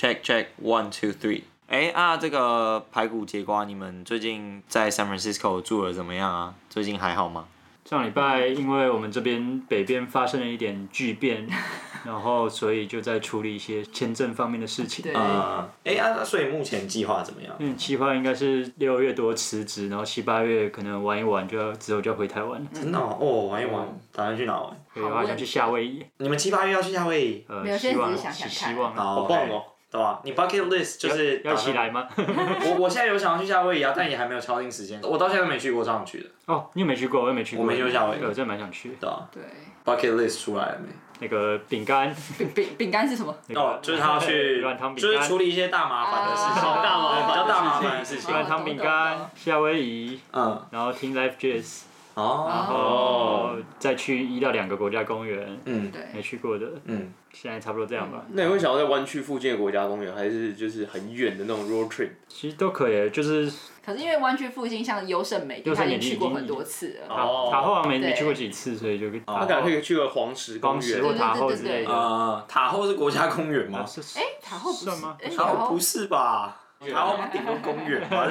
Check check one two three。哎啊，这个排骨节瓜，你们最近在 San Francisco 住的怎么样啊？最近还好吗？上礼拜因为我们这边北边发生了一点巨变，然后所以就在处理一些签证方面的事情。啊，哎啊，所以目前计划怎么样？嗯，计划应该是六月多辞职，然后七八月可能玩一玩，就要之后就要回台湾了。真的哦，哦，玩一玩，打算去哪玩？对，我想去夏威夷。你们七八月要去夏威夷？呃，希望，希望，好棒哦。对吧？你 bucket list 就是要起来吗？我我现在有想要去夏威夷啊，但也还没有敲定时间。我到现在都没去过，超想去的。哦，你有没去过？我也没去过。我没去过夏威夷，我真的蛮想去。对啊。对。bucket list 出来了没？那个饼干。饼饼饼干是什么？哦，就是他要去 软糖饼干，就是处理一些大麻烦的事情，大麻烦，比较大麻烦的事情。软糖饼干，夏威夷，嗯，然后听 live jazz。哦，然后再去一到两个国家公园，嗯，对，没去过的，嗯，现在差不多这样吧。那你会想要在湾区附近的国家公园，还是就是很远的那种 road trip？其实都可以，就是。可是因为湾区附近像优胜美地，他已经去过很多次了。哦。塔后没没去过几次，所以就他可能可以去个黄石公园或塔后之类的。呃，塔后是国家公园吗？哎，塔后不是吗？塔后不是吧？然后我们顶多公园嘛，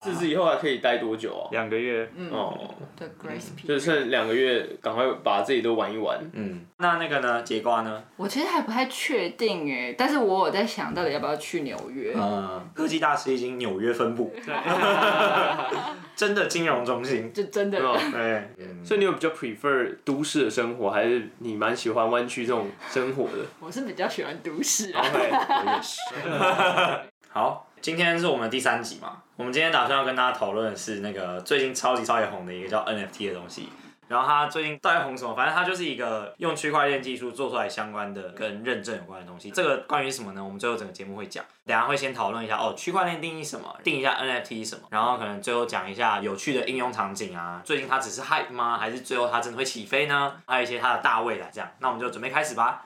自此以后还可以待多久啊？两个月。哦。对，Grace P。就是剩两个月，赶快把自己都玩一玩。嗯。那那个呢？节瓜呢？我其实还不太确定哎，但是我有在想到底要不要去纽约。嗯。科技大师已经纽约分部。对。真的金融中心。就真的。对。所以你有比较 prefer 都市的生活，还是你蛮喜欢湾区这种生活的？我是比较喜欢都市。OK，我也是。好，今天是我们的第三集嘛。我们今天打算要跟大家讨论的是那个最近超级超级红的一个叫 NFT 的东西。然后它最近到底红什么？反正它就是一个用区块链技术做出来相关的跟认证有关的东西。这个关于什么呢？我们最后整个节目会讲。等下会先讨论一下哦，区块链定义什么？定一下 NFT 什么？然后可能最后讲一下有趣的应用场景啊。最近它只是 hype 吗？还是最后它真的会起飞呢？还有一些它的大未来这样。那我们就准备开始吧。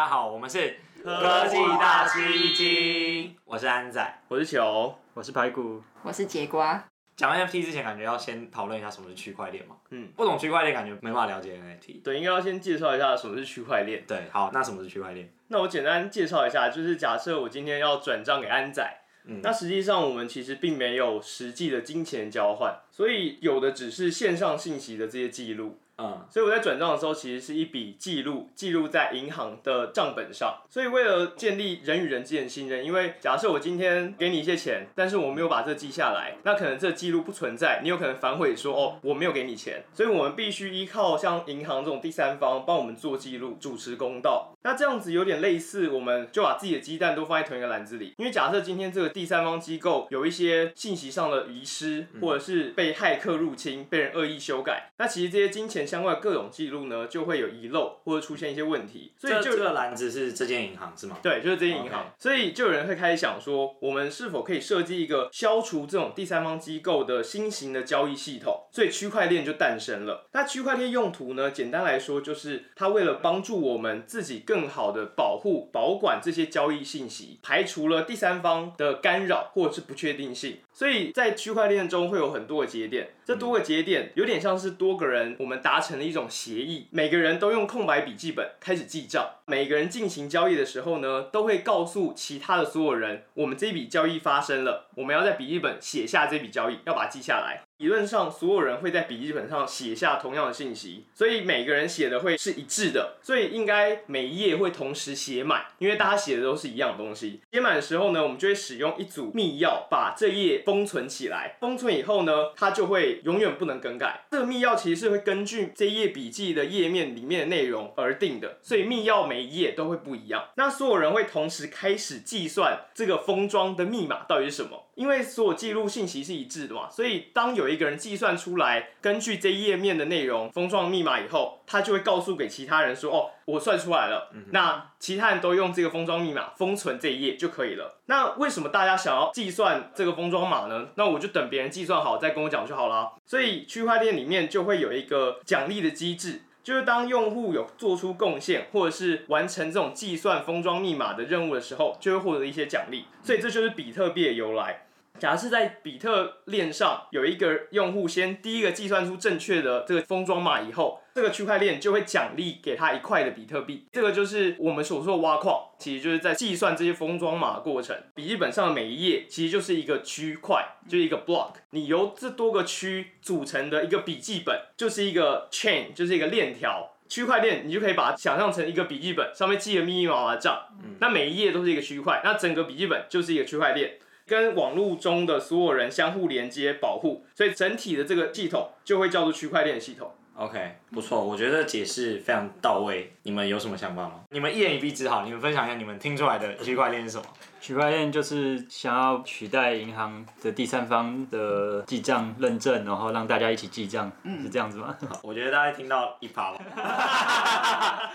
大家好，我们是科技大吃一惊，我是安仔，我是球，我是排骨，我是节瓜。讲 NFT 之前，感觉要先讨论一下什么是区块链嘛。嗯，不懂区块链，感觉没办法了解 NFT。对，应该要先介绍一下什么是区块链。对，好，那什么是区块链？那我简单介绍一下，就是假设我今天要转账给安仔，嗯，那实际上我们其实并没有实际的金钱交换，所以有的只是线上信息的这些记录。嗯，所以我在转账的时候，其实是一笔记录，记录在银行的账本上。所以为了建立人与人之间的信任，因为假设我今天给你一些钱，但是我没有把这记下来，那可能这记录不存在，你有可能反悔说哦，我没有给你钱。所以我们必须依靠像银行这种第三方帮我们做记录，主持公道。那这样子有点类似，我们就把自己的鸡蛋都放在同一个篮子里。因为假设今天这个第三方机构有一些信息上的遗失，或者是被骇客入侵，被人恶意修改，那其实这些金钱相关的各种记录呢，就会有遗漏或者出现一些问题。所以就这这个篮子是这间银行是吗？对，就是这间银行。Okay. 所以就有人会开始想说，我们是否可以设计一个消除这种第三方机构的新型的交易系统？所以区块链就诞生了。那区块链用途呢？简单来说，就是它为了帮助我们自己更好的保护、保管这些交易信息，排除了第三方的干扰或者是不确定性。所以在区块链中会有很多个节点，这多个节点有点像是多个人我们达成了一种协议，每个人都用空白笔记本开始记账，每个人进行交易的时候呢，都会告诉其他的所有人，我们这笔交易发生了，我们要在笔记本写下这笔交易，要把它记下来。理论上，所有人会在笔记本上写下同样的信息，所以每个人写的会是一致的，所以应该每一页会同时写满，因为大家写的都是一样的东西。写满的时候呢，我们就会使用一组密钥把这页封存起来。封存以后呢，它就会永远不能更改。这个密钥其实是会根据这页笔记的页面里面的内容而定的，所以密钥每一页都会不一样。那所有人会同时开始计算这个封装的密码到底是什么？因为所有记录信息是一致的嘛，所以当有一个人计算出来，根据这页面的内容封装密码以后，他就会告诉给其他人说：“哦，我算出来了。”那其他人都用这个封装密码封存这一页就可以了。那为什么大家想要计算这个封装码呢？那我就等别人计算好再跟我讲就好了。所以区块链里面就会有一个奖励的机制，就是当用户有做出贡献或者是完成这种计算封装密码的任务的时候，就会获得一些奖励。所以这就是比特币的由来。假设在比特链上有一个用户先第一个计算出正确的这个封装码以后，这个区块链就会奖励给他一块的比特币。这个就是我们所说的挖矿，其实就是在计算这些封装码的过程。笔记本上的每一页其实就是一个区块，就是一个 block。你由这多个区组成的一个笔记本，就是一个 chain，就是一个链条。区块链你就可以把它想象成一个笔记本，上面记了密密麻麻的账。那每一页都是一个区块，那整个笔记本就是一个区块链。跟网络中的所有人相互连接、保护，所以整体的这个系统就会叫做区块链系统。OK，不错，我觉得解释非常到位。你们有什么想法吗？你们一言一蔽之，好，你们分享一下你们听出来的区块链是什么？区块链就是想要取代银行的第三方的记账认证，然后让大家一起记账，嗯、是这样子吗？我觉得大家听到一趴吧。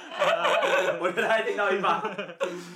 我觉得大家听到一趴，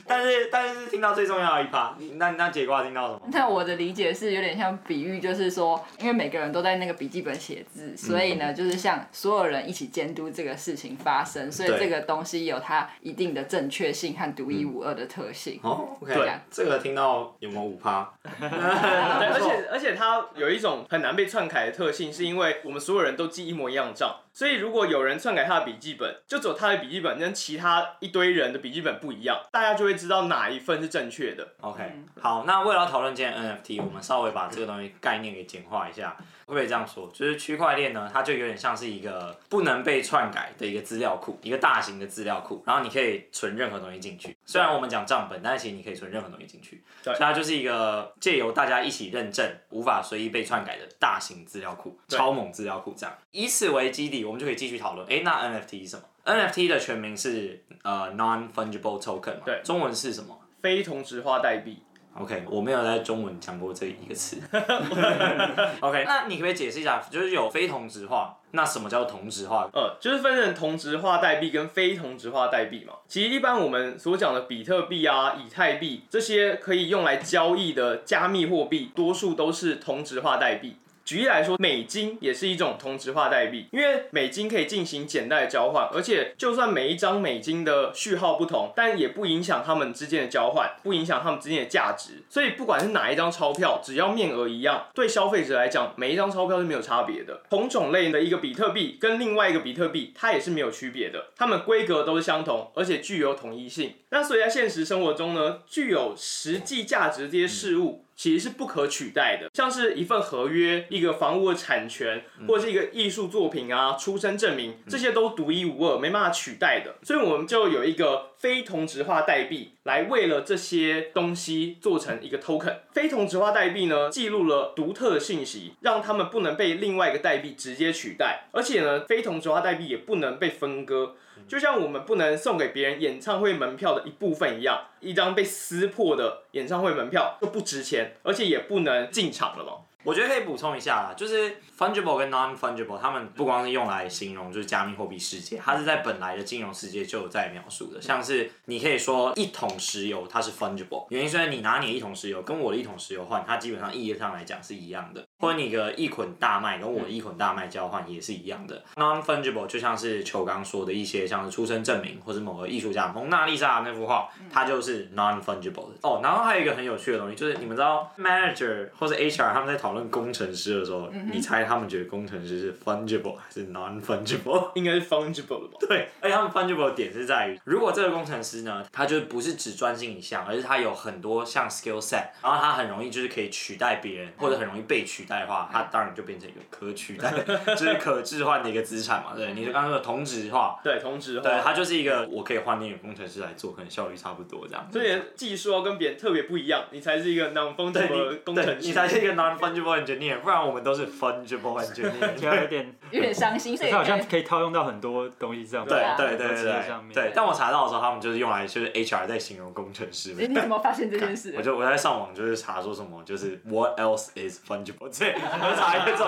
但是但是听到最重要的一趴，那那解卦听到什么？那我的理解是有点像比喻，就是说，因为每个人都在那个笔记本写字，所以呢，就是像所有人一起监督这个事情发生，所以这个东西有它一定的正确性和独一无二的特性。哦，OK，这个听到有没有五趴？而且而且它有一种很难被篡改的特性，是因为我们所有人都记一模一样的账。所以，如果有人篡改他的笔记本，就走他的笔记本跟其他一堆人的笔记本不一样，大家就会知道哪一份是正确的。OK，好，那为了讨论今天 NFT，我们稍微把这个东西概念给简化一下。会不会这样说？就是区块链呢，它就有点像是一个不能被篡改的一个资料库，一个大型的资料库，然后你可以存任何东西进去。虽然我们讲账本，但是其实你可以存任何东西进去。对，所以它就是一个借由大家一起认证，无法随意被篡改的大型资料库，超猛资料库这样。以此为基底，我们就可以继续讨论。哎，那 NFT 是什么？NFT 的全名是呃 Non-Fungible Token，对，中文是什么？非同质化代币。OK，我没有在中文讲过这一个词。OK，那你可不可以解释一下，就是有非同质化，那什么叫同质化？呃，就是分成同质化代币跟非同质化代币嘛。其实一般我们所讲的比特币啊、以太币这些可以用来交易的加密货币，多数都是同质化代币。举例来说，美金也是一种同质化代币，因为美金可以进行简单的交换，而且就算每一张美金的序号不同，但也不影响它们之间的交换，不影响它们之间的价值。所以不管是哪一张钞票，只要面额一样，对消费者来讲，每一张钞票是没有差别的。同种类的一个比特币跟另外一个比特币，它也是没有区别的，它们规格都是相同，而且具有统一性。那所以在现实生活中呢，具有实际价值这些事物。其实是不可取代的，像是一份合约、一个房屋的产权，或者是一个艺术作品啊、出生证明，这些都独一无二，没办法取代的。所以我们就有一个非同质化代币，来为了这些东西做成一个 token。非同质化代币呢，记录了独特的信息，让他们不能被另外一个代币直接取代，而且呢，非同质化代币也不能被分割。就像我们不能送给别人演唱会门票的一部分一样，一张被撕破的演唱会门票就不值钱，而且也不能进场了嘛。我觉得可以补充一下啦，就是 fungible 跟 non-fungible，他们不光是用来形容就是加密货币世界，它是在本来的金融世界就有在描述的。像是你可以说一桶石油它是 fungible，原因是你拿你的一桶石油跟我的一桶石油换，它基本上意义上来讲是一样的。或者你的一捆大麦跟我的一捆大麦交换也是一样的。non-fungible 就像是球刚说的一些像是出生证明或者某个艺术家蒙娜丽莎那幅画，它就是 non-fungible 的。哦，然后还有一个很有趣的东西，就是你们知道 manager 或者 HR 他们在讨论工程师的时候，嗯、你猜他们觉得工程师是 fungible 还是 non-fungible？应该是 fungible 的吧？对，而且他们 fungible 的点是在于，如果这个工程师呢，他就是不是只专心一项，而是他有很多项 skill set，然后他很容易就是可以取代别人，或者很容易被取代。的话，他当然就变成一个可取代，就是可置换的一个资产嘛。对，你就刚刚说的同质化，对，同质化，对，他就是一个我可以换另一个工程师来做，可能效率差不多这样。所以技术要跟别人特别不一样，你才是一个 non-fungible 工程师，你才是一个 non-fungible engineer，不然我们都是 fungible engineer，就有点有点伤心。所以它好像可以套用到很多东西上面，对对对对对。对，但我查到的时候，他们就是用来就是 HR 在形容工程师。你怎么发现这件事？我就我在上网就是查说什么，就是 What else is fungible？对，我查一个这种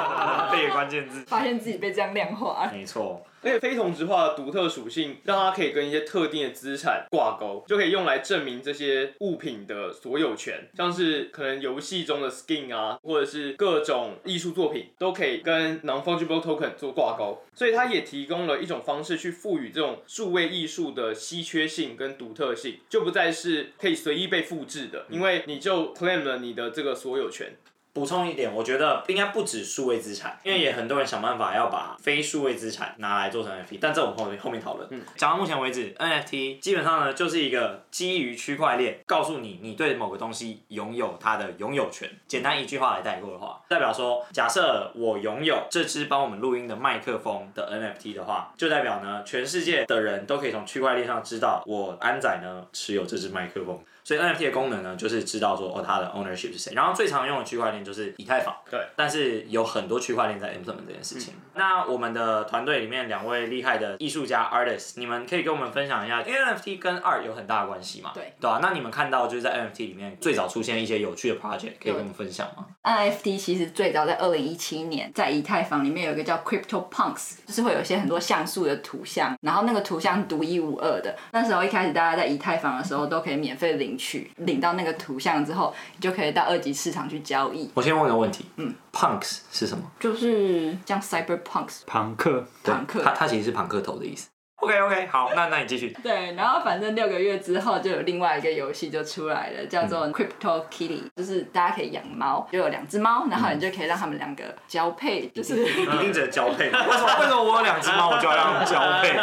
背个关键字，发现自己被这样量化。没错。而且非同质化的独特属性，让它可以跟一些特定的资产挂钩，就可以用来证明这些物品的所有权，像是可能游戏中的 skin 啊，或者是各种艺术作品，都可以跟 non-fungible token 做挂钩。所以它也提供了一种方式去赋予这种数位艺术的稀缺性跟独特性，就不再是可以随意被复制的，因为你就 claim 了你的这个所有权。补充一点，我觉得应该不止数位资产，因为也很多人想办法要把非数位资产拿来做成 NFT，但这我们后面后面讨论。嗯，讲到目前为止，NFT 基本上呢就是一个基于区块链，告诉你你对某个东西拥有它的拥有权。简单一句话来带过的话，代表说，假设我拥有这支帮我们录音的麦克风的 NFT 的话，就代表呢全世界的人都可以从区块链上知道我安仔呢持有这支麦克风。所以 NFT 的功能呢，就是知道说哦，它的 ownership 是谁。然后最常用的区块链就是以太坊。对。但是有很多区块链在 implement 这件事情。嗯、那我们的团队里面两位厉害的艺术家 artist，你们可以跟我们分享一下，因为 NFT 跟 art 有很大的关系嘛？对。对啊，那你们看到就是在 NFT 里面最早出现一些有趣的 project，可以跟我们分享吗？NFT 其实最早在二零一七年，在以太坊里面有一个叫 Crypto Punks，就是会有一些很多像素的图像，然后那个图像独一无二的。那时候一开始大家在以太坊的时候都可以免费领取，领到。那个图像之后，你就可以到二级市场去交易。我先问个问题，嗯，punks 是什么？就是像 cyberpunks，朋克，朋克，它它其实是朋克头的意思。OK OK，好，那那你继续。对，然后反正六个月之后就有另外一个游戏就出来了，叫做 Crypto Kitty，就是大家可以养猫，就有两只猫，然后你就可以让他们两个交配，就是 一定只能交配。为什么？为什么我有两只猫，我就要让他们交配？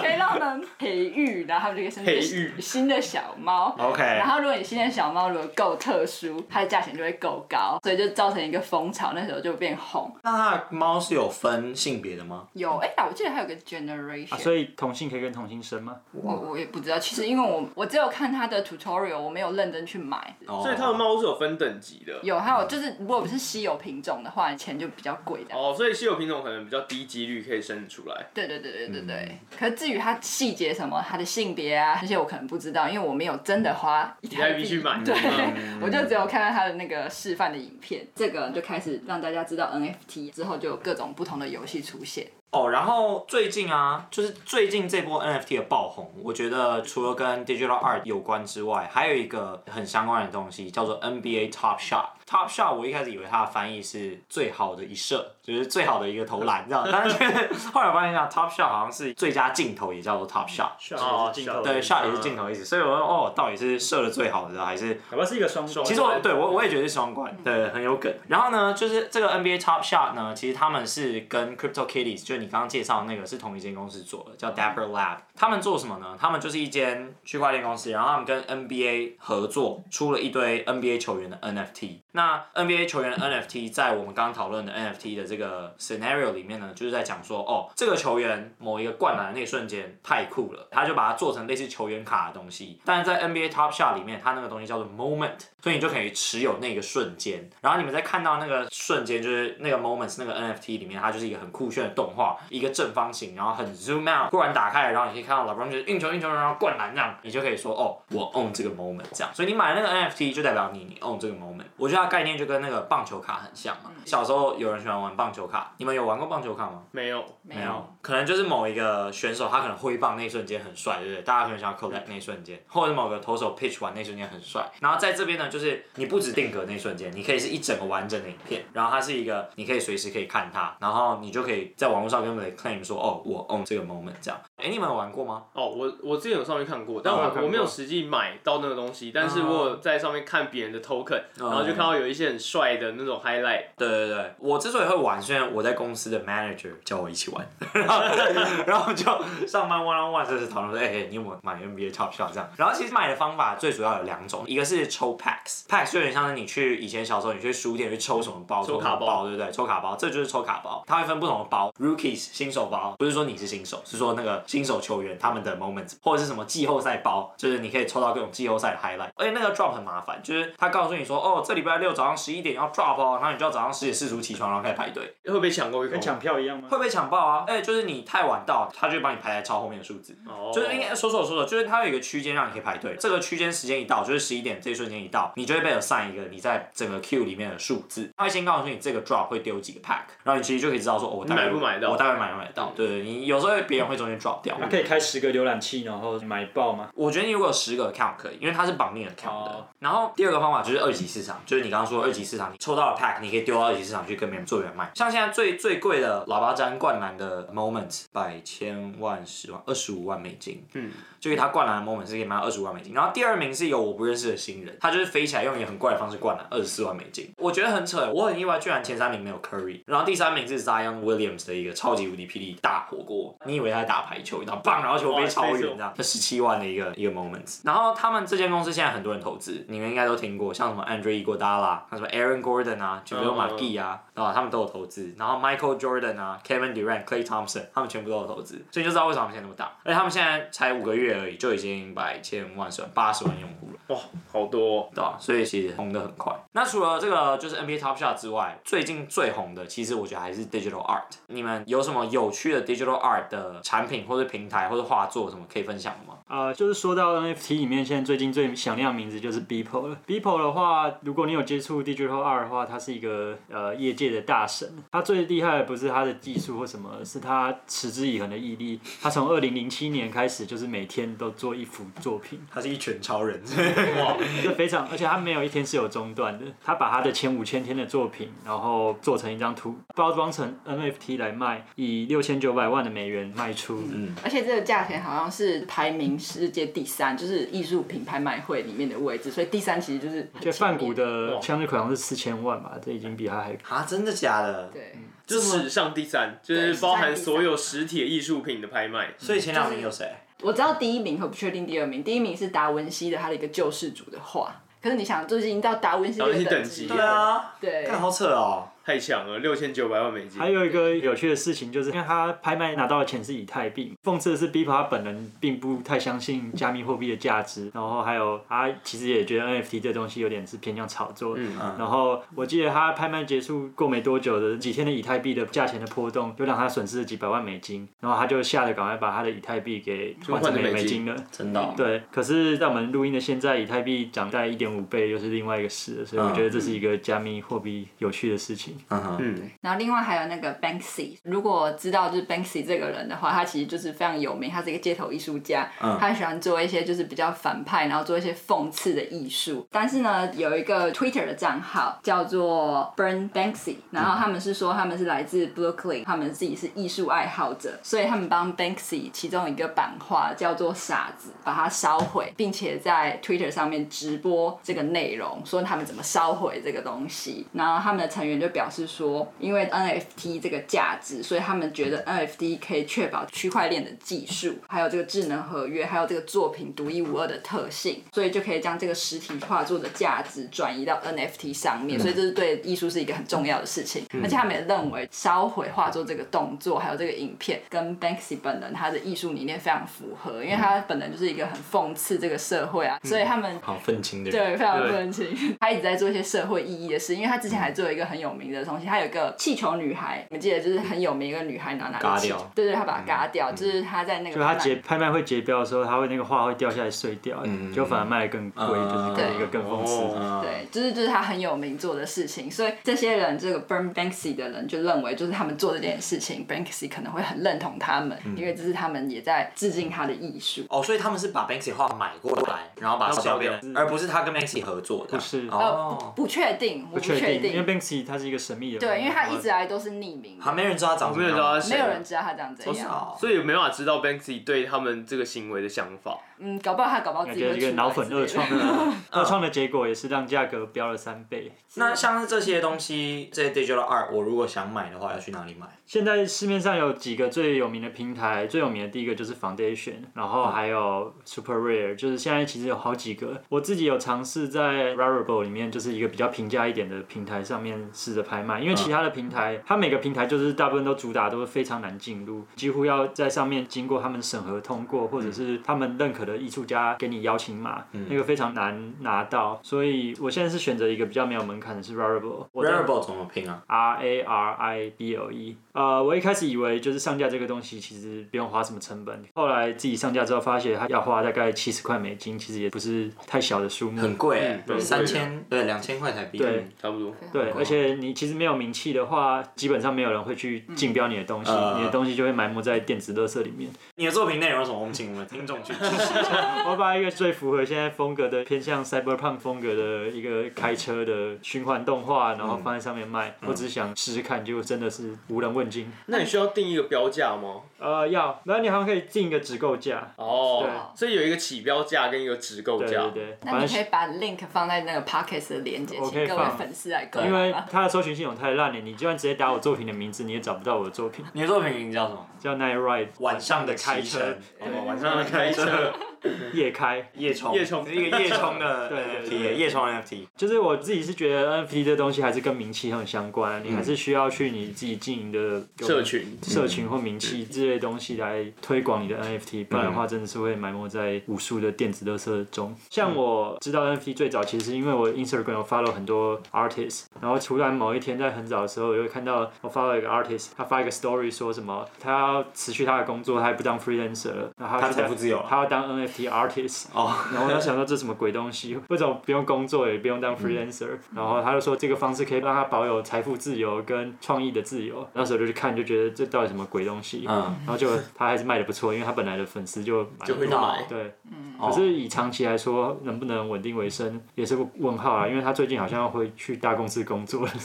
可以让他们培育，然后他们就可以生育新的小猫。OK。然后如果你新的小猫如果够特殊，它的价钱就会够高，所以就造成一个风潮，那时候就变红。那它的猫是有分性别的吗？有，哎呀，我记得还有个 generation。所以同性可以跟同性生吗？我我也不知道，其实因为我我只有看他的 tutorial，我没有认真去买。哦、所以他的猫是有分等级的。有，还有就是如果不是稀有品种的话，钱就比较贵的。哦，所以稀有品种可能比较低几率可以生出来。对对对对对对。嗯、可是至于它细节什么，它的性别啊这些我可能不知道，因为我没有真的花一台币去买。对，嗯、我就只有看到它的那个示范的影片，这个就开始让大家知道 NFT 之后，就有各种不同的游戏出现。哦，然后最近啊，就是最近这波 NFT 的爆红，我觉得除了跟 Digital Art 有关之外，还有一个很相关的东西，叫做 NBA Top Shot。Top shot，我一开始以为它的翻译是最好的一射，就是最好的一个投篮，这样。但是 后来我发现一下，Top shot 好像是最佳镜头，也叫做 Top shot。哦，镜头。对，shot 也是镜头的意思。所以我说，哦，到底是射的最好的，还是？可能是一个双关。其实我对我我也觉得是双关，对，很有梗。然后呢，就是这个 NBA Top shot 呢，其实他们是跟 Crypto Kitties，就是你刚刚介绍的那个是同一间公司做的，叫 Dapper Lab。他们做什么呢？他们就是一间区块链公司，然后他们跟 NBA 合作，出了一堆 NBA 球员的 NFT。那 NBA 球员 NFT 在我们刚刚讨论的 NFT 的这个 scenario 里面呢，就是在讲说，哦，这个球员某一个灌篮的那一瞬间太酷了，他就把它做成类似球员卡的东西。但是在 NBA Top Shot 里面，他那个东西叫做 moment，所以你就可以持有那个瞬间。然后你们在看到那个瞬间，就是那个 moments 那个 NFT 里面，它就是一个很酷炫的动画，一个正方形，然后很 zoom out，忽然打开，然后你可以看到 LeBron 就是运球运球，然后灌篮这样，你就可以说，哦，我 own 这个 moment 这样。所以你买那个 NFT 就代表你你 own 这个 moment。我觉得它概念就跟那个。棒球卡很像嘛？小时候有人喜欢玩棒球卡，你们有玩过棒球卡吗？没有，没有。可能就是某一个选手，他可能挥棒那一瞬间很帅，对不对？大家可能想要 collect 那一瞬间，或者某个投手 pitch 完那一瞬间很帅。然后在这边呢，就是你不止定格那一瞬间，你可以是一整个完整的影片，然后它是一个你可以随时可以看它，然后你就可以在网络上跟人 claim 说，哦，我 own 这个 moment 这样。哎，你们有玩过吗？哦，我我之前有上面看过，但我我没有实际买到那个东西，但是我有在上面看别人的 token，然后就看到有一些很帅的那种 highlight。对对对，我之所以会玩，虽然我在公司的 manager 叫我一起玩，然后 然后就上班 one on one 就是讨论说，哎、欸，你有没有买 NBA Top Shot 这样？然后其实买的方法最主要有两种，一个是抽 packs，packs 就有点像是你去以前小时候你去书店去抽什么包，抽卡包，对不对？抽卡包，这就是抽卡包，它会分不同的包，rookies 新手包，不是说你是新手，是说那个新手球员他们的 moments，或者是什么季后赛包，就是你可以抽到各种季后赛的 highlight，而且那个 drop 很麻烦，就是他告诉你说，哦，这礼拜六早上十一点要 drop 哦，然后你就要早上十点四十起床，然后开始排队，会被抢过一空，跟抢票一样吗？会被抢爆啊！哎、欸，就是你太晚到，他就会帮你排在超后面的数字。哦，就是应该说说说说，就是它有一个区间让你可以排队。这个区间时间一到，就是十一点这一瞬间一到，你就会被 assign 一个你在整个 queue 里面的数字。他会先告诉你这个 drop 会丢几个 pack，然后你其实就可以知道说，哦、我大概买不买到，我大概买不买到。对，对，你有时候别人会中间 drop 掉。那可以开十个浏览器，然后买爆吗？我觉得你如果有十个 account 可以，因为它是绑定的 account 的。然后第二个方法就是二级市场，就是你刚刚说的二级市场，你抽到了 pack，你可以丢到二级市场去跟别人做原卖。像现在最最贵的喇叭詹灌篮的 moment，百千万十万二十五万美金，嗯，就是他灌篮的 moment 是可以卖二十五万美金。然后第二名是一个我不认识的新人，他就是飞起来用一个很怪的方式灌篮，二十四万美金，我觉得很扯。我很意外，居然前三名没有 Curry，然后第三名是 Zion Williams 的一个超级无敌霹雳大火锅。你以为他在打排球，然后棒，然后球飞超远这样，这十七万的一个一个 moments。然后他们这间公司现在很多人投资，你们应该都听过，像什么 Andre Iguodala，什么 Aaron Gordon 啊，JaVale McGee 啊，啊，他们都有投资。然后 Michael Jordan 啊，Kevin Durant、Clay Thompson，他们全部都有投资，所以就知道为什么他们现在那么大。而且他们现在才五个月而已，就已经百千万算八十万用户了。哇，好多、哦，对吧、啊？所以其实红的很快。那除了这个就是 NBA Top Shot 之外，最近最红的，其实我觉得还是 Digital Art。你们有什么有趣的 Digital Art 的产品或者平台或者画作什么可以分享的吗？啊、呃，就是说到 NFT 里面，现在最近最响亮的名字就是 Beeple 了。Beeple 的话，如果你有接触 Digital Art 的话，他是一个呃业界的大神。他最厉害的不是他的技术或什么，是他持之以恒的毅力。他从二零零七年开始，就是每天都做一幅作品。他是一拳超人，哇，就非常，而且他没有一天是有中断的。他把他的前五千天的作品，然后做成一张图，包装成 NFT 来卖，以六千九百万的美元卖出。嗯，而且这个价钱好像是排名世界第三，就是艺术品拍卖会里面的位置，所以第三其实就是。就梵谷的向日葵好像是四千万吧，这已经比他还。啊，真的假的？对。就是史上第三，就是包含所有实体艺术品的拍卖。所以前两名有谁？我知道第一名，可不确定第二名。第一名是达文西的他的一个救世主的画，可是你想，最近到达文西的等级，对啊，对，看好扯哦。太强了，六千九百万美金。还有一个有趣的事情，就是因为他拍卖拿到的钱是以太币。讽刺的是，Beeple 他本人并不太相信加密货币的价值。然后还有他其实也觉得 NFT 这东西有点是偏向炒作。嗯嗯。然后我记得他拍卖结束过没多久的几天的以太币的价钱的波动，就让他损失了几百万美金。然后他就吓得赶快把他的以太币给换成美金了。真的、哦。对。可是在我们录音的现在，以太币涨在一点五倍，又是另外一个事了。所以我觉得这是一个加密货币有趣的事情。嗯哼。嗯。然后另外还有那个 Banksy，如果知道就是 Banksy 这个人的话，他其实就是非常有名，他是一个街头艺术家，嗯、他很喜欢做一些就是比较反派，然后做一些讽刺的艺术。但是呢，有一个 Twitter 的账号叫做 Burn Banksy，然后他们是说他们是来自 Brooklyn，他们自己是艺术爱好者，所以他们帮 Banksy 其中一个版画叫做傻子，把它烧毁，并且在 Twitter 上面直播这个内容，说他们怎么烧毁这个东西。然后他们的成员就表示说。因为 NFT 这个价值，所以他们觉得 NFT 可以确保区块链的技术，还有这个智能合约，还有这个作品独一无二的特性，所以就可以将这个实体画作的价值转移到 NFT 上面。所以这是对艺术是一个很重要的事情。而且他们也认为烧毁画作这个动作，还有这个影片，跟 Banksy 本人他的艺术理念非常符合，因为他本人就是一个很讽刺这个社会啊，所以他们好愤青的人，对，非常愤青。他一直在做一些社会意义的事，因为他之前还做了一个很有名的东西，他有一个。气球女孩，你们记得就是很有名一个女孩，拿拿个气球，对对，她把它嘎掉，就是她在那个。就她结拍卖会结标的时候，她会那个画会掉下来碎掉，就反而卖的更贵，就是更一个更讽刺。对，就是就是她很有名做的事情，所以这些人这个 Burn Banksy 的人就认为，就是他们做这件事情，Banksy 可能会很认同他们，因为这是他们也在致敬他的艺术。哦，所以他们是把 Banksy 画买过来，然后把它烧掉，而不是他跟 Banksy 合作的。不是哦，不确定，我不确定，因为 Banksy 他是一个神秘的，对，因为他一直来都是匿名，还没人知道他长什么样，没有人知道他长怎样，所以没办法知道 Banksy 对他们这个行为的想法。嗯，搞不好他搞不好自己会一个脑粉二创，二创的结果也是让价格飙了三倍。那像是这些东西，这些 digital art，我如果想买的话，要去哪里买？现在市面上有几个最有名的平台，最有名的第一个就是 Foundation，然后还有 Super Rare，就是现在其实有好几个。我自己有尝试在 Rarible 里面，就是一个比较平价一点的平台上面试着拍卖，因为其他的平台，它每个平台就是大部分都主打都是非常难进入，几乎要在上面经过他们审核通过，或者是他们认可的艺术家给你邀请码，那个非常难拿到。所以我现在是选择一个比较没有门槛的是 Rarible。Rarible 怎么拼啊？R A R I B L E。呃，我一开始以为就是上架这个东西其实不用花什么成本，后来自己上架之后发现它要花大概七十块美金，其实也不是太小的数目。很贵，对，三千，对，两千块台币，对，差不多。对，而且你其实没有名气的话，基本上没有人会去竞标你的东西，你的东西就会埋没在电子垃圾里面。你的作品内容有什么？我们请我们听众去支持 我把一个最符合现在风格的偏向 cyberpunk 风格的一个开车的循环动画，然后放在上面卖。我只是想试试看，结果真的是无人问津。那你需要定一个标价吗？呃，要，然后你好像可以定一个直购价。哦，对，所以有一个起标价跟一个直购价。对对对。那你可以把 link 放在那个 Pocket 的链接，请各位粉丝来购买。因为它的搜寻系统太烂了，你就算直接打我作品的名字，你也找不到我的作品。你的作品名叫什么？叫 Night Ride，晚上的开车。对，晚上的开车。夜开，夜冲，夜冲是一个夜冲的对 对对，夜冲 NFT。就是我自己是觉得 NFT 这东西还是跟名气很相关，你还是需要去你自己经营的社群、社群或名气这类东西来推广你的 NFT，不然的话真的是会埋没在无数的电子垃圾中。像我知道 NFT 最早其实是因为我 Instagram 有 follow 很多 artist，然后突然某一天在很早的时候，我就会看到我 follow 一个 artist，他发一个 story 说什么他要辞去他的工作，他也不当 freelancer 了，然后他财富自由，他要当 NFT artist。哦，oh. 然后他想说这是什么鬼东西？为什么不用工作也不用当 freelancer？、嗯、然后他就说这个方式可以让他保有财富自由跟创意的自由。那时候就去看，就觉得这到底什么鬼东西？嗯，然后就他还是卖的不错，因为他本来的粉丝就就会买。对，嗯。可是以长期来说，能不能稳定为生也是个问号啊，因为他最近好像要回去大公司工作了。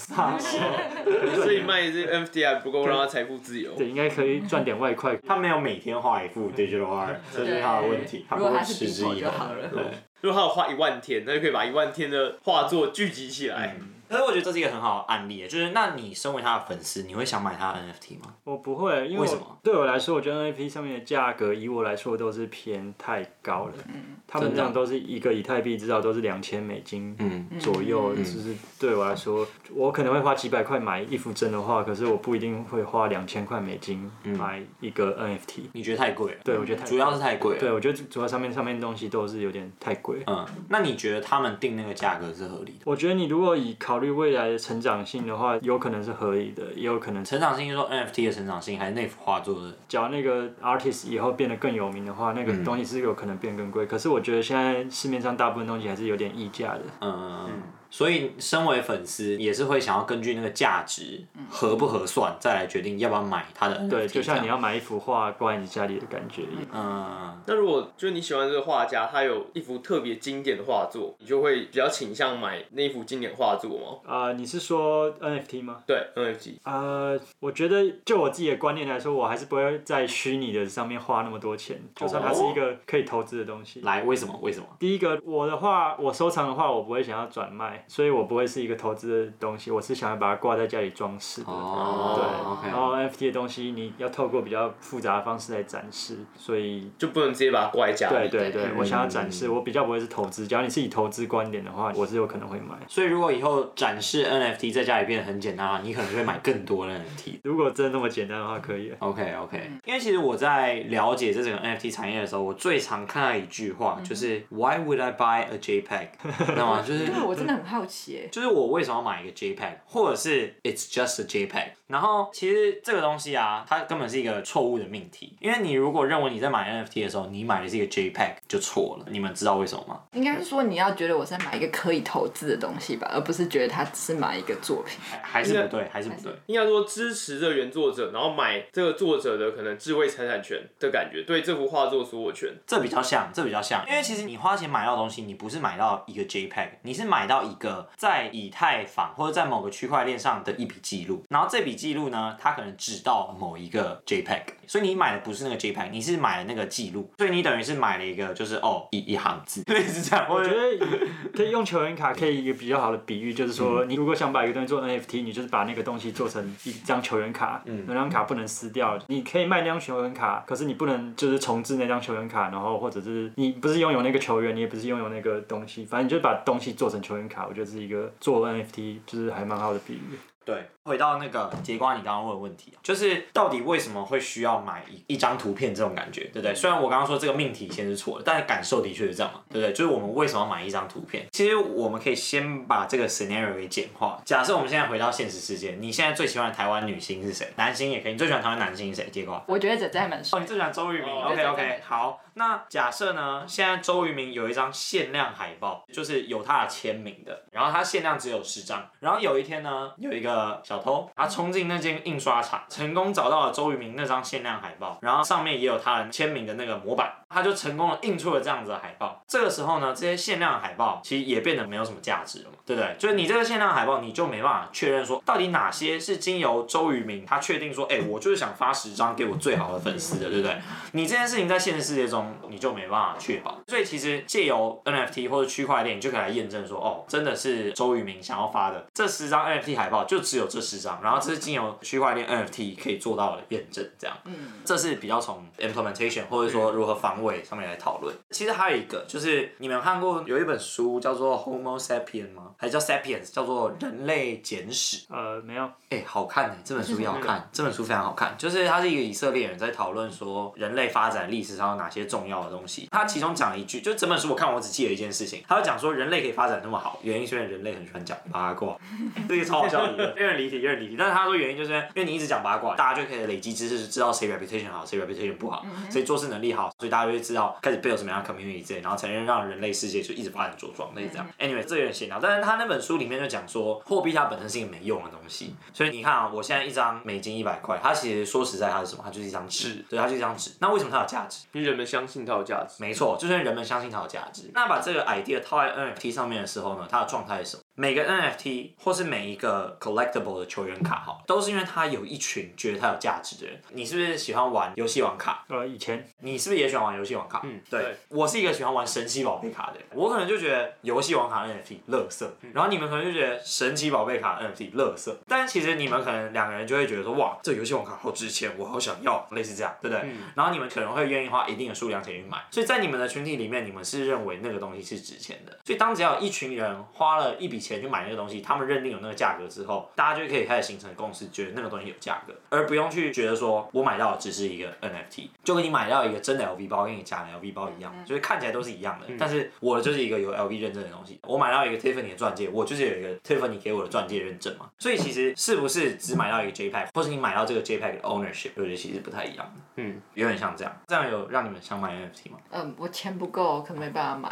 所以卖这 NFT 还不够让他财富自由。对，应该可以赚点外快。他没有每天画一幅 digital art，这是他的问题。他不会持之以恒。对，如果他有画一万天，那就可以把一万天的画作聚集起来。嗯可是我觉得这是一个很好的案例，就是那你身为他的粉丝，你会想买他的 NFT 吗？我不会，因为，为什么？对我来说，我觉得 NFT 上面的价格，以我来说都是偏太高了。嗯，他们这样都是一个以太币至少都是两千美金左右，嗯、就是对我来说，我可能会花几百块买一幅真的画，可是我不一定会花两千块美金买一个 NFT。你觉得太贵了？对，我觉得太贵，主要是太贵。对，我觉得主要上面上面东西都是有点太贵。嗯，那你觉得他们定那个价格是合理的？我觉得你如果以考虑未来的成长性的话，有可能是合理的，也有可能成长性，是说 NFT 的成长性，还是那幅画作的？假如那个 artist 以后变得更有名的话，那个东西是有可能变更贵。嗯、可是我觉得现在市面上大部分东西还是有点溢价的。嗯。嗯所以，身为粉丝也是会想要根据那个价值合不合算，再来决定要不要买它的。对，就像你要买一幅画挂在你家里的感觉一样。嗯。那如果就是你喜欢这个画家，他有一幅特别经典的画作，你就会比较倾向买那一幅经典画作吗？啊、呃，你是说 NFT 吗？对，NFT。呃，我觉得就我自己的观念来说，我还是不会在虚拟的上面花那么多钱，就算它是一个可以投资的东西。来，为什么？为什么？第一个，我的画，我收藏的话，我不会想要转卖。所以我不会是一个投资的东西，我是想要把它挂在家里装饰的。哦，对，然后 NFT 的东西你要透过比较复杂的方式来展示，所以就不能直接把它挂在家里。对对对，我想要展示，我比较不会是投资。假如你是以投资观点的话，我是有可能会买。所以如果以后展示 NFT 在家里变得很简单的话，你可能会买更多的 NFT。如果真的那么简单的话，可以。OK OK，因为其实我在了解这整个 NFT 产业的时候，我最常看到一句话就是 Why would I buy a JPEG？那么就是，我真的很好奇哎。就是我为什么要买一个 JPEG，或者是 It's just a JPEG？然后其实这个东西啊，它根本是一个错误的命题。因为你如果认为你在买 NFT 的时候，你买的是一个 JPEG，就错了。你们知道为什么吗？应该是说你要觉得我在买一个可以投资的东西吧，而不是觉得它只是买一个作品。还是不对，还是不对。应该说支持这个原作者，然后买这个作者的可能智慧财产权的感觉，对这幅画作所有权。这比较像，这比较像。因为其实你花钱买到东西，你不是买到一个 JPEG，你是买到一个在以太坊或者在某个区块链上的一笔记录。然后这笔记录呢，它可能只到某一个 JPEG，所以你买的不是那个 JPEG，你是买了那个记录，所以你等于是买了一个就是哦一一行字，对，是这样。我觉得可以用球员卡，可以一个比较好的比喻，就是说你如果想把一个东西做 NFT，你就是把那个东西做成一张球员卡，嗯，那张卡不能撕掉，你可以卖那张球员卡，可是你不能就是重置那张球员卡，然后或者是你不是拥有那个球员，你也不是拥有那个东西，反正你就把东西做成球员卡，我觉得是一个做 NFT 就是还蛮好的比喻。对，回到那个櫛瓜，你刚刚问的问题，就是到底为什么会需要买一一张图片这种感觉，对不对？虽然我刚刚说这个命题先是错的，但是感受的确是这样嘛，对不对？就是我们为什么要买一张图片？其实我们可以先把这个 scenario 给简化。假设我们现在回到现实世界，你现在最喜欢的台湾女星是谁？男星也可以，你最喜欢台湾男星是谁？结瓜？我觉得这这还蛮帅。哦，你最喜欢周渝民？OK OK，好。那假设呢，现在周渝民有一张限量海报，就是有他的签名的，然后他限量只有十张。然后有一天呢，有一个小偷，他冲进那间印刷厂，成功找到了周渝民那张限量海报，然后上面也有他人签名的那个模板，他就成功的印出了这样子的海报。这个时候呢，这些限量海报其实也变得没有什么价值了嘛，对不对？就是你这个限量海报，你就没办法确认说到底哪些是经由周渝民他确定说，哎，我就是想发十张给我最好的粉丝的，对不对？你这件事情在现实世界中你就没办法确保，所以其实借由 NFT 或者区块链，你就可以来验证说，哦，真的是周渝民想要发的这十张 NFT 海报，就只有这十张，然后这是经由区块链 NFT 可以做到的验证，这样，嗯，这是比较从 implementation 或者说如何防伪上面来讨论。其实还有一个就是你们有看过有一本书叫做 Homo Sapien 吗？还是叫 Sapiens？叫做人类简史？呃，没有。哎、欸，好看哎，这本书也好看，这本书非常好看，就是它是一个以色列人在讨论说人类发展历史上有哪些重要的东西。他其中讲了一句，就整本书我看我只记得一件事情，他就讲说人类可以发展那么好，原因是因为人类很喜欢讲八卦，这个超好笑的，有点离题，有点离题。但是他说原因就是因为你一直讲八卦，大家就可以累积知识，知道谁 reputation 好，谁 reputation 不好，谁做事能力好，所以大家就会知道开始 build 什么样的 community 之类，然后才能让人类世界就一直发展茁壮，类似这样。Anyway，这有点闲聊，但是他那本书里面就讲说货币它本身是一个没用的东西，所以你看啊，我现在。一张美金一百块，它其实说实在，它是什么？它就是一张纸，对，它就是一张纸。那为什么它有价值？因为人们相相信它有价值。没错，就是人们相信它有价值。那把这个 idea 套在 NFT 上面的时候呢，它的状态是什么？每个 NFT 或是每一个 collectible 的球员卡，哈，都是因为它有一群觉得它有价值的人。你是不是喜欢玩游戏王卡？呃，以前。你是不是也喜欢玩游戏王卡？嗯，对。对我是一个喜欢玩神奇宝贝卡的人。我可能就觉得游戏王卡 NFT 乐色，然后你们可能就觉得神奇宝贝卡 NFT 乐色。但其实你们可能两个人就会觉得说，哇，这游戏王卡好值钱，我好想要，类似这样，对不对？嗯、然后你们可能会愿意花一定的数量钱去买。所以在你们的群体里面，你们是认为那个东西是值钱的。所以当只要一群人花了一笔钱去买那个东西，他们认定有那个价格之后，大家就可以开始形成共识，觉得那个东西有价格，而不用去觉得说我买到的只是一个 NFT，就跟你买到一个真的 LV 包跟你假的 LV 包一样，就是看起来都是一样的，但是我的就是一个有 LV 认证的东西。我买到一个 Tiffany 的钻戒，我就是有一个 Tiffany 给我的钻戒认证嘛。所以其实是不是只买到一个 JPEG，或是你买到这个 JPEG 的 ownership，我觉得其实不太一样。嗯，有点像这样。这样有让你们想买 NFT 吗？嗯，我钱不够，可能没办法买。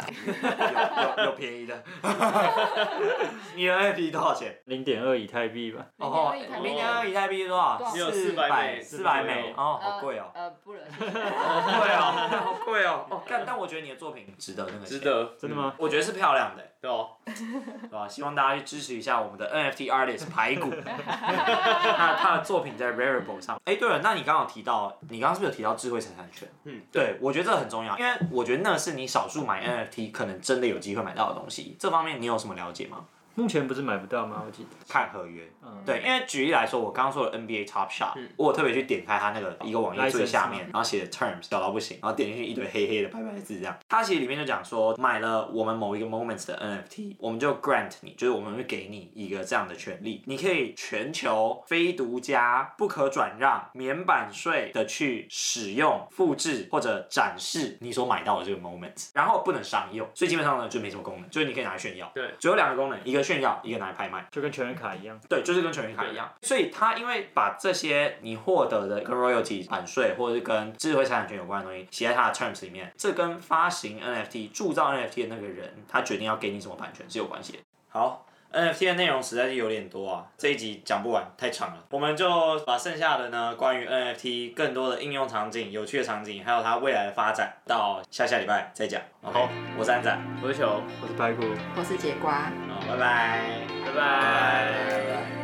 有有，有便宜的。你的 NFT 多少钱？零点二以太币吧。哦，零点二以太币是多少？只有四百四百美。哦，好贵哦。呃，不能。好贵哦，好贵哦。哦，但但我觉得你的作品值得那个。值得，真的吗？我觉得是漂亮的。对哦。对吧？希望大家去支持一下我们的 NFT artist 排骨。他他的作品在 Rarible 上。哎，对了，那你刚刚有提到，你刚刚是不是有提到智慧财产权？嗯，对，我觉得这个很重要，因为我觉得那是你少数买 NFT 可能真的有机会买到的东西。这方面你有什么了解吗？目前不是买不到吗？我记得看合约，嗯，对，因为举例来说，我刚刚说的 NBA Top Shot，我有特别去点开它那个一个网页最下面，然后写的 Terms 小到不行，然后点进去一堆黑黑的白白的字这样。它其实里面就讲说，买了我们某一个 Moments 的 NFT，我们就 grant 你，就是我们会给你一个这样的权利，你可以全球非独家、不可转让、免版税的去使用、复制或者展示你所买到的这个 Moments，然后不能商用，所以基本上呢就没什么功能，就是你可以拿来炫耀。对，只有两个功能，一个。炫耀一个拿来拍卖，就跟球员卡一样。对，就是跟球员卡一样。所以他因为把这些你获得的跟 royalty 版税或者是跟智慧财产权有关的东西写在他的 terms 里面，这跟发行 NFT、铸造 NFT 的那个人他决定要给你什么版权是有关系的。好。NFT 的内容实在是有点多啊，这一集讲不完，太长了。我们就把剩下的呢，关于 NFT 更多的应用场景、有趣的场景，还有它未来的发展，到下下礼拜再讲。好，我是安仔，我是球，我是白骨，我是节瓜。好，拜拜，拜拜。